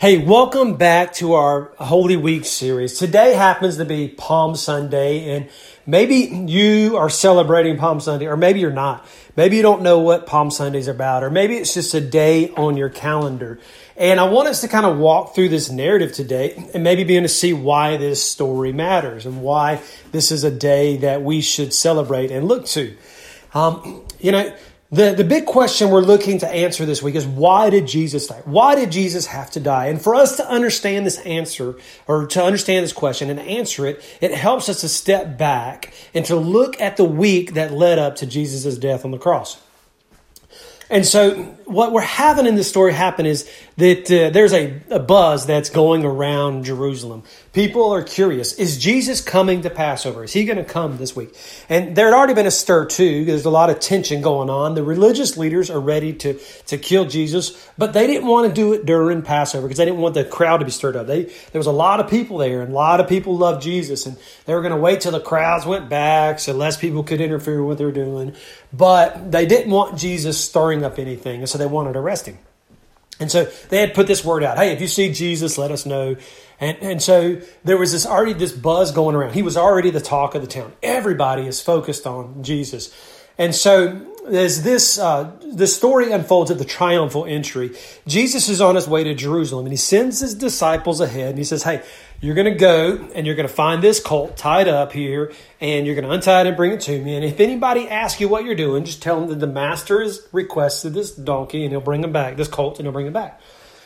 Hey, welcome back to our Holy Week series. Today happens to be Palm Sunday, and maybe you are celebrating Palm Sunday, or maybe you're not. Maybe you don't know what Palm Sunday is about, or maybe it's just a day on your calendar. And I want us to kind of walk through this narrative today and maybe begin to see why this story matters and why this is a day that we should celebrate and look to. Um, you know, the, the big question we're looking to answer this week is why did Jesus die? Why did Jesus have to die? And for us to understand this answer or to understand this question and answer it, it helps us to step back and to look at the week that led up to Jesus' death on the cross. And so, what we're having in this story happen is that uh, there's a, a, buzz that's going around Jerusalem. People are curious is Jesus coming to Passover? Is he going to come this week? And there had already been a stir, too. There's a lot of tension going on. The religious leaders are ready to, to kill Jesus, but they didn't want to do it during Passover because they didn't want the crowd to be stirred up. They, there was a lot of people there, and a lot of people loved Jesus, and they were going to wait till the crowds went back so less people could interfere with what they were doing. But they didn't want Jesus stirring up anything, and so they wanted to arrest him. And so they had put this word out. Hey, if you see Jesus, let us know. And, and so there was this already this buzz going around. He was already the talk of the town. Everybody is focused on Jesus. And so as this uh, the story unfolds at the triumphal entry, Jesus is on his way to Jerusalem and he sends his disciples ahead and he says, Hey, you're going to go and you're going to find this colt tied up here and you're going to untie it and bring it to me. And if anybody asks you what you're doing, just tell them that the master has requested this donkey and he'll bring him back, this colt, and he'll bring him back.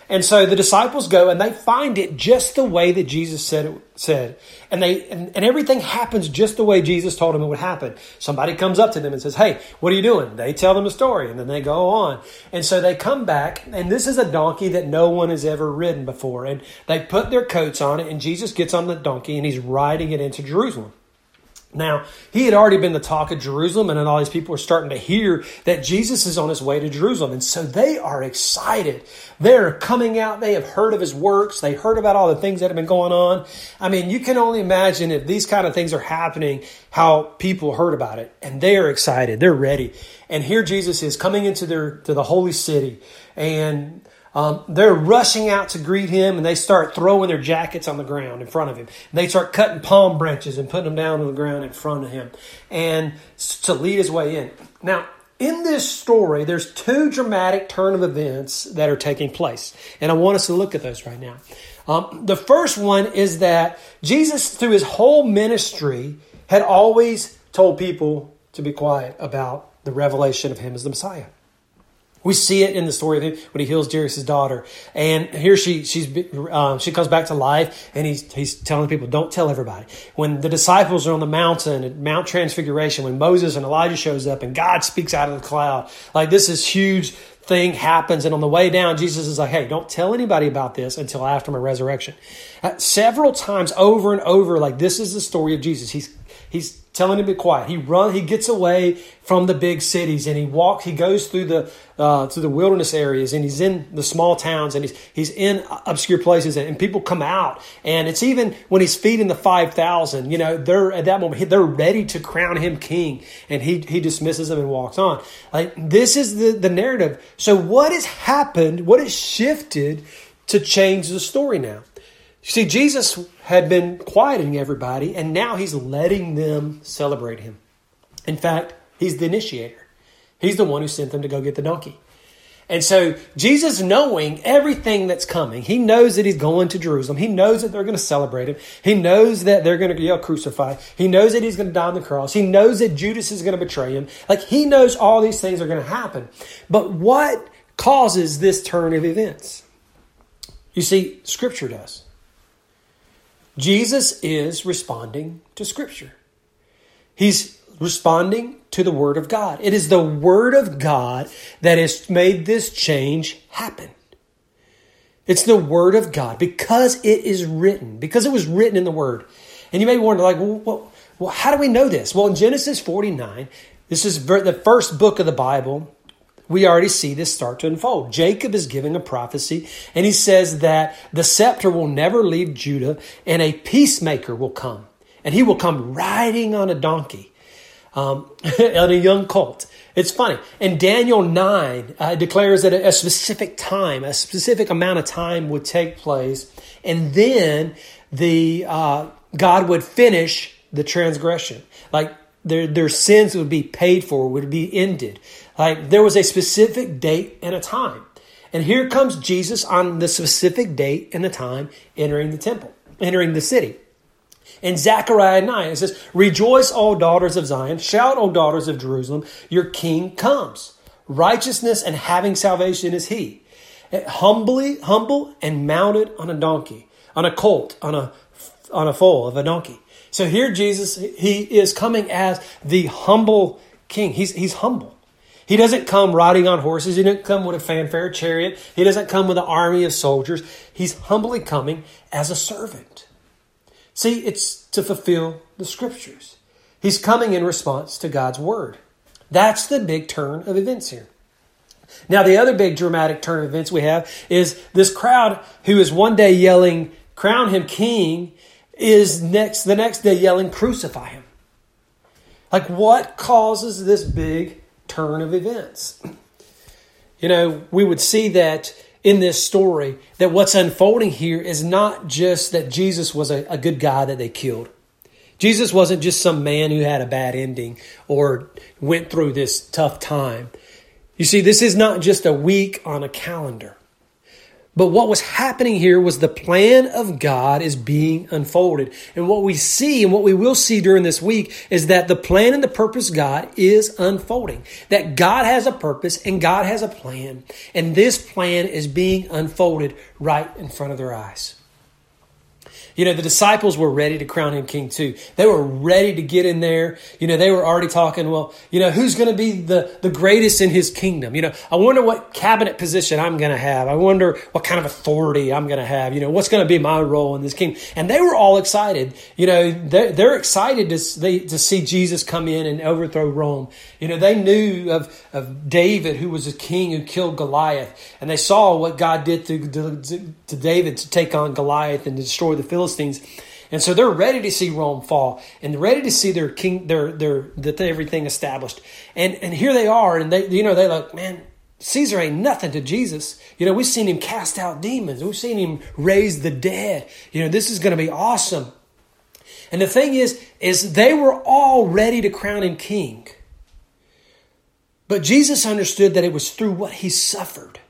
And so the disciples go and they find it just the way that Jesus said it said. And they and, and, everything happens just the way Jesus told them it would happen. Somebody comes up to them and says, Hey, what are you doing? They tell them a story and then they go on. And so they come back, and this is a donkey that no one has ever ridden before. And they put their coats on it, and Jesus gets on the donkey and he's riding it into Jerusalem. Now, he had already been the talk of Jerusalem, and all these people are starting to hear that Jesus is on his way to Jerusalem. And so they are excited. They're coming out. They have heard of his works. They heard about all the things that have been going on. I mean, you can only imagine if these kind of things are happening, how people heard about it. And they are excited. They're ready. And here Jesus is coming into their, to the holy city. And um, they're rushing out to greet him and they start throwing their jackets on the ground in front of him. And they start cutting palm branches and putting them down on the ground in front of him and to lead his way in. Now, in this story, there's two dramatic turn of events that are taking place. And I want us to look at those right now. Um, the first one is that Jesus, through his whole ministry, had always told people to be quiet about the revelation of him as the Messiah. We see it in the story of him when he heals Jairus' daughter, and here she she's um, she comes back to life, and he's he's telling people, "Don't tell everybody." When the disciples are on the mountain at Mount Transfiguration, when Moses and Elijah shows up, and God speaks out of the cloud, like this is huge thing happens, and on the way down, Jesus is like, "Hey, don't tell anybody about this until after my resurrection." Uh, several times over and over, like this is the story of Jesus. He's he's telling him to be quiet. He run, he gets away from the big cities and he walks, he goes through the uh, through the wilderness areas and he's in the small towns and he's he's in obscure places and, and people come out and it's even when he's feeding the five thousand, you know, they're at that moment they're ready to crown him king and he he dismisses them and walks on. Like this is the the narrative. So what has happened? What has shifted to change the story now? You see, Jesus had been quieting everybody, and now he's letting them celebrate him. In fact, he's the initiator. He's the one who sent them to go get the donkey. And so, Jesus, knowing everything that's coming, he knows that he's going to Jerusalem. He knows that they're going to celebrate him. He knows that they're going to yell crucify. He knows that he's going to die on the cross. He knows that Judas is going to betray him. Like, he knows all these things are going to happen. But what causes this turn of events? You see, Scripture does. Jesus is responding to Scripture. He's responding to the Word of God. It is the Word of God that has made this change happen. It's the Word of God because it is written, because it was written in the Word. And you may wonder, like, well, well how do we know this? Well, in Genesis 49, this is the first book of the Bible we already see this start to unfold. Jacob is giving a prophecy, and he says that the scepter will never leave Judah, and a peacemaker will come, and he will come riding on a donkey. um, on a young colt. It's funny. And Daniel 9 uh, declares that a, a specific time, a specific amount of time would take place. And then the uh, God would finish the transgression. Like their, their sins would be paid for, would be ended. Like there was a specific date and a time. And here comes Jesus on the specific date and the time entering the temple, entering the city. In Zechariah 9, it says, Rejoice, all daughters of Zion. Shout, O daughters of Jerusalem. Your king comes. Righteousness and having salvation is he. Humbly, humble and mounted on a donkey, on a colt, on a, on a foal of a donkey. So here Jesus, he is coming as the humble king. He's, he's humble. He doesn't come riding on horses. He doesn't come with a fanfare chariot. He doesn't come with an army of soldiers. He's humbly coming as a servant. See, it's to fulfill the scriptures. He's coming in response to God's word. That's the big turn of events here. Now, the other big dramatic turn of events we have is this crowd who is one day yelling, Crown him king, is next the next day yelling, Crucify him. Like, what causes this big turn of events? You know, we would see that in this story that what's unfolding here is not just that Jesus was a, a, good guy that they killed. Jesus wasn't just some man who had a bad ending or went through this tough time. You see, this is not just a week on a calendar. But what was happening here was the plan of God is being unfolded. And what we see and what we will see during this week is that the plan and the purpose God is unfolding. That God has a purpose and God has a plan. And this plan is being unfolded right in front of their eyes. You know, the disciples were ready to crown him king too. They were ready to get in there. You know, they were already talking, well, you know, who's going to be the, the greatest in his kingdom? You know, I wonder what cabinet position I'm going to have. I wonder what kind of authority I'm going to have. You know, what's going to be my role in this kingdom? And they were all excited. You know, they're, they're excited to, they, to see Jesus come in and overthrow Rome. You know, they knew of, of David, who was a king who killed Goliath. And they saw what God did to, to, to David to take on Goliath and destroy the Philistines Philistines. And so they're ready to see Rome fall and ready to see their king, their, their, that everything established. And, and here they are. And they, you know, they like, man, Caesar ain't nothing to Jesus. You know, we've seen him cast out demons. We've seen him raise the dead. You know, this is going to be awesome. And the thing is, is they were all ready to crown him king. But Jesus understood that it was through what he suffered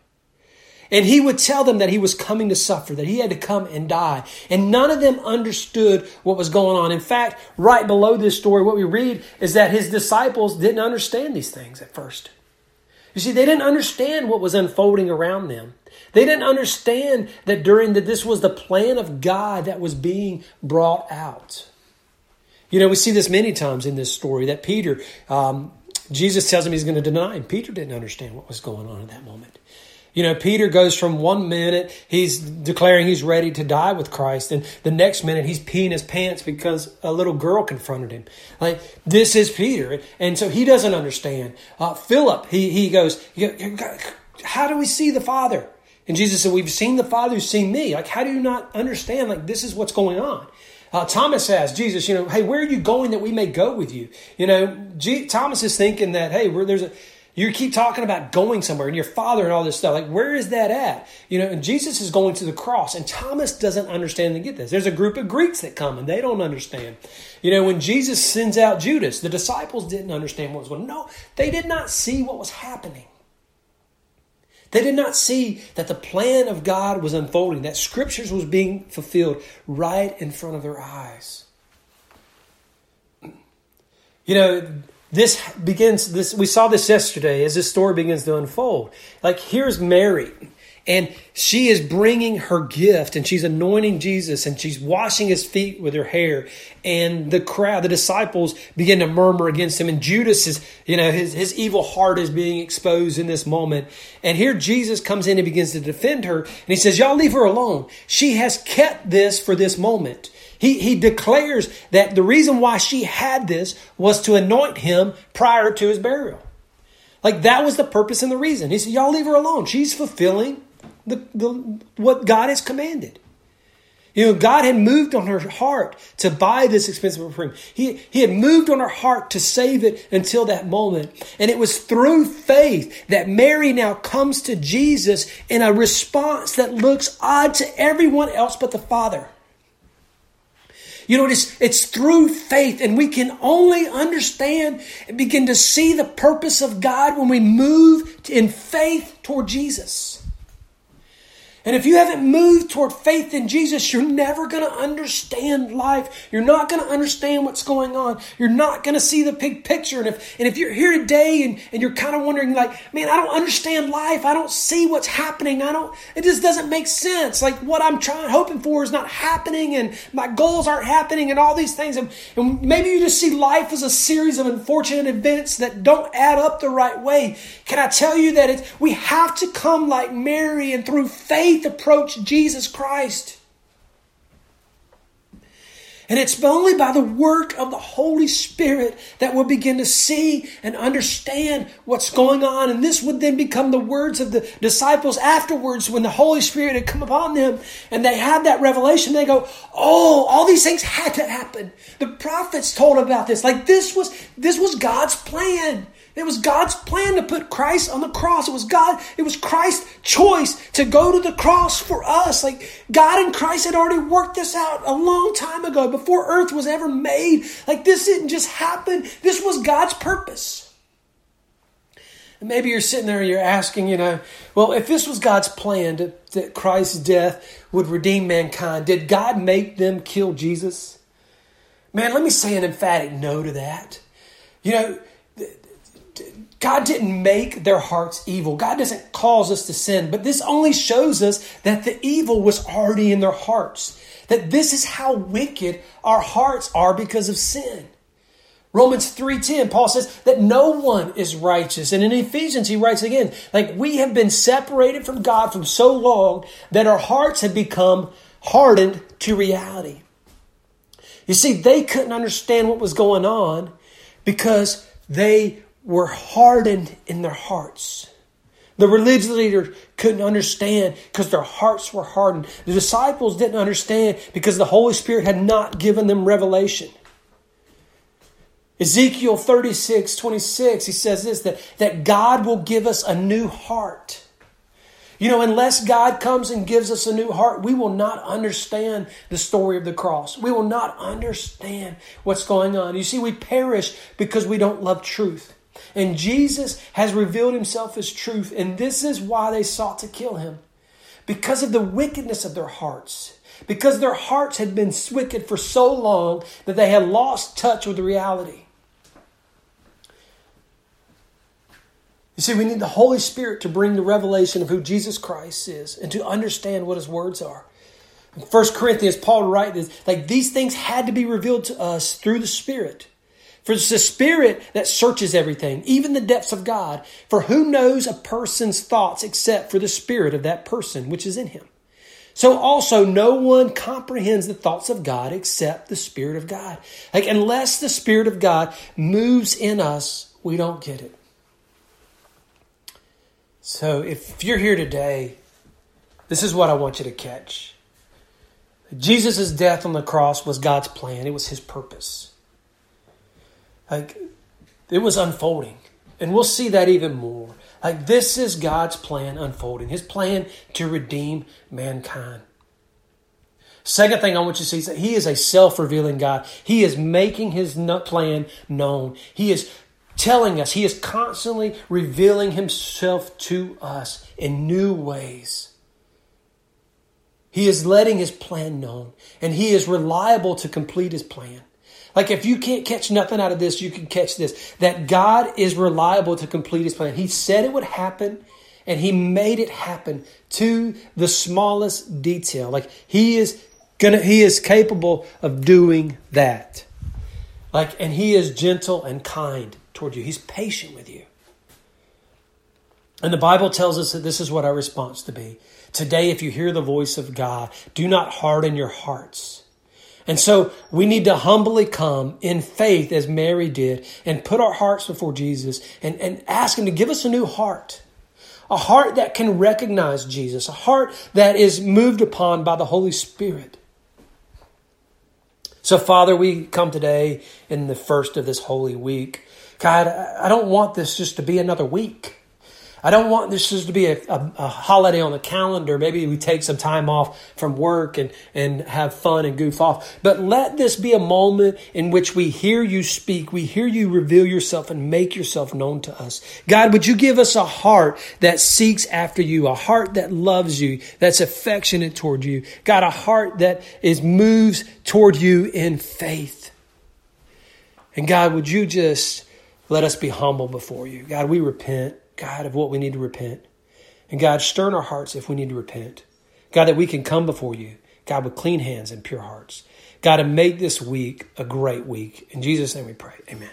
and he would tell them that he was coming to suffer, that he had to come and die. And none of them understood what was going on. In fact, right below this story, what we read is that his disciples didn't understand these things at first. You see, they didn't understand what was unfolding around them. They didn't understand that during that this was the plan of God that was being brought out. You know, we see this many times in this story that Peter, um, Jesus tells him he's going to deny him. Peter didn't understand what was going on at that moment. You know, Peter goes from one minute he's declaring he's ready to die with Christ, and the next minute he's peeing his pants because a little girl confronted him. Like this is Peter, and so he doesn't understand. Uh, Philip, he he goes, "How do we see the Father?" And Jesus said, "We've seen the Father, who's seen me." Like, how do you not understand? Like, this is what's going on. Uh, Thomas asked Jesus, you know, hey, where are you going that we may go with you? You know, G- Thomas is thinking that, hey, there's a you keep talking about going somewhere and your father and all this stuff. Like, where is that at? You know, and Jesus is going to the cross, and Thomas doesn't understand and get this. There's a group of Greeks that come and they don't understand. You know, when Jesus sends out Judas, the disciples didn't understand what was going on. No, they did not see what was happening. They did not see that the plan of God was unfolding, that scriptures was being fulfilled right in front of their eyes. You know, this begins this we saw this yesterday as this story begins to unfold. Like here's mary and she is bringing her gift and she's anointing jesus and she's washing his feet with her hair and the crowd the disciples begin to murmur against him and judas is you know his, his evil heart is being exposed in this moment. And here jesus comes in and begins to defend her and he says y'all leave her alone. She has kept this for this moment he, he declares that the reason why she had this was to anoint him prior to his burial. Like that was the purpose and the reason. He said, Y'all leave her alone. She's fulfilling the, the, what God has commanded. You know, God had moved on her heart to buy this expensive perfume. He, he had moved on her heart to save it until that moment. And it was through faith that Mary now comes to Jesus in a response that looks odd to everyone else but the Father. You know, it's, it's through faith, and we can only understand and begin to see the purpose of God when we move in faith toward Jesus. And if you haven't moved toward faith in Jesus, you're never going to understand life. You're not going to understand what's going on. You're not going to see the big picture. And if, and if you're here today and, and you're kind of wondering, like, man, I don't understand life. I don't see what's happening. I don't, it just doesn't make sense. Like what I'm trying, hoping for is not happening and my goals aren't happening and all these things. And, and maybe you just see life as a series of unfortunate events that don't add up the right way. Can I tell you that it's, we have to come like Mary and through faith faith approach Jesus Christ. And it's only by the work of the Holy Spirit that we'll begin to see and understand what's going on. And this would then become the words of the disciples afterwards when the Holy Spirit had come upon them and they had that revelation. They go, Oh, all these things had to happen. The prophets told about this. Like this was, this was God's plan. It was God's plan to put Christ on the cross. It was God, it was Christ's choice to go to the cross for us. Like God and Christ had already worked this out a long time ago before earth was ever made. Like this didn't just happen. This was God's purpose. And maybe you're sitting there and you're asking, you know, well, if this was God's plan to, that Christ's death would redeem mankind, did God make them kill Jesus? Man, let me say an emphatic no to that. You know, God didn't make their hearts evil. God doesn't cause us to sin, but this only shows us that the evil was already in their hearts. That this is how wicked our hearts are because of sin. Romans 3:10 Paul says that no one is righteous. And in Ephesians he writes again, like we have been separated from God for so long that our hearts have become hardened to reality. You see, they couldn't understand what was going on because they were hardened in their hearts. The religious leaders couldn't understand because their hearts were hardened. The disciples didn't understand because the Holy Spirit had not given them revelation. Ezekiel 36, 26, he says this that, that God will give us a new heart. You know, unless God comes and gives us a new heart, we will not understand the story of the cross. We will not understand what's going on. You see, we perish because we don't love truth. And Jesus has revealed himself as truth, and this is why they sought to kill him. Because of the wickedness of their hearts. Because their hearts had been wicked for so long that they had lost touch with reality. You see, we need the Holy Spirit to bring the revelation of who Jesus Christ is and to understand what his words are. In 1 Corinthians, Paul writes this like these things had to be revealed to us through the Spirit. For it's the Spirit that searches everything, even the depths of God. For who knows a person's thoughts except for the Spirit of that person which is in him? So also, no one comprehends the thoughts of God except the Spirit of God. Like, unless the Spirit of God moves in us, we don't get it. So, if you're here today, this is what I want you to catch. Jesus' death on the cross was God's plan, it was His purpose. Like it was unfolding. And we'll see that even more. Like this is God's plan unfolding, his plan to redeem mankind. Second thing I want you to see is that he is a self revealing God. He is making his plan known. He is telling us, he is constantly revealing himself to us in new ways. He is letting his plan known, and he is reliable to complete his plan. Like if you can't catch nothing out of this, you can catch this. That God is reliable to complete his plan. He said it would happen and he made it happen to the smallest detail. Like he is gonna he is capable of doing that. Like and he is gentle and kind toward you. He's patient with you. And the Bible tells us that this is what our response to be. Today, if you hear the voice of God, do not harden your hearts and so we need to humbly come in faith as Mary did and put our hearts before Jesus and, and ask Him to give us a new heart. A heart that can recognize Jesus, a heart that is moved upon by the Holy Spirit. So, Father, we come today in the first of this holy week. God, I don't want this just to be another week. I don't want this just to be a, a, a, holiday on the calendar. Maybe we take some time off from work and, and have fun and goof off. But let this be a moment in which we hear you speak. We hear you reveal yourself and make yourself known to us. God, would you give us a heart that seeks after you, a heart that loves you, that's affectionate toward you. God, a heart that is moves toward you in faith. And God, would you just let us be humble before you? God, we repent. God, of what we need to repent. And God, stir in our hearts if we need to repent. God, that we can come before you, God, with clean hands and pure hearts. God, to make this week a great week. In Jesus' name we pray. Amen.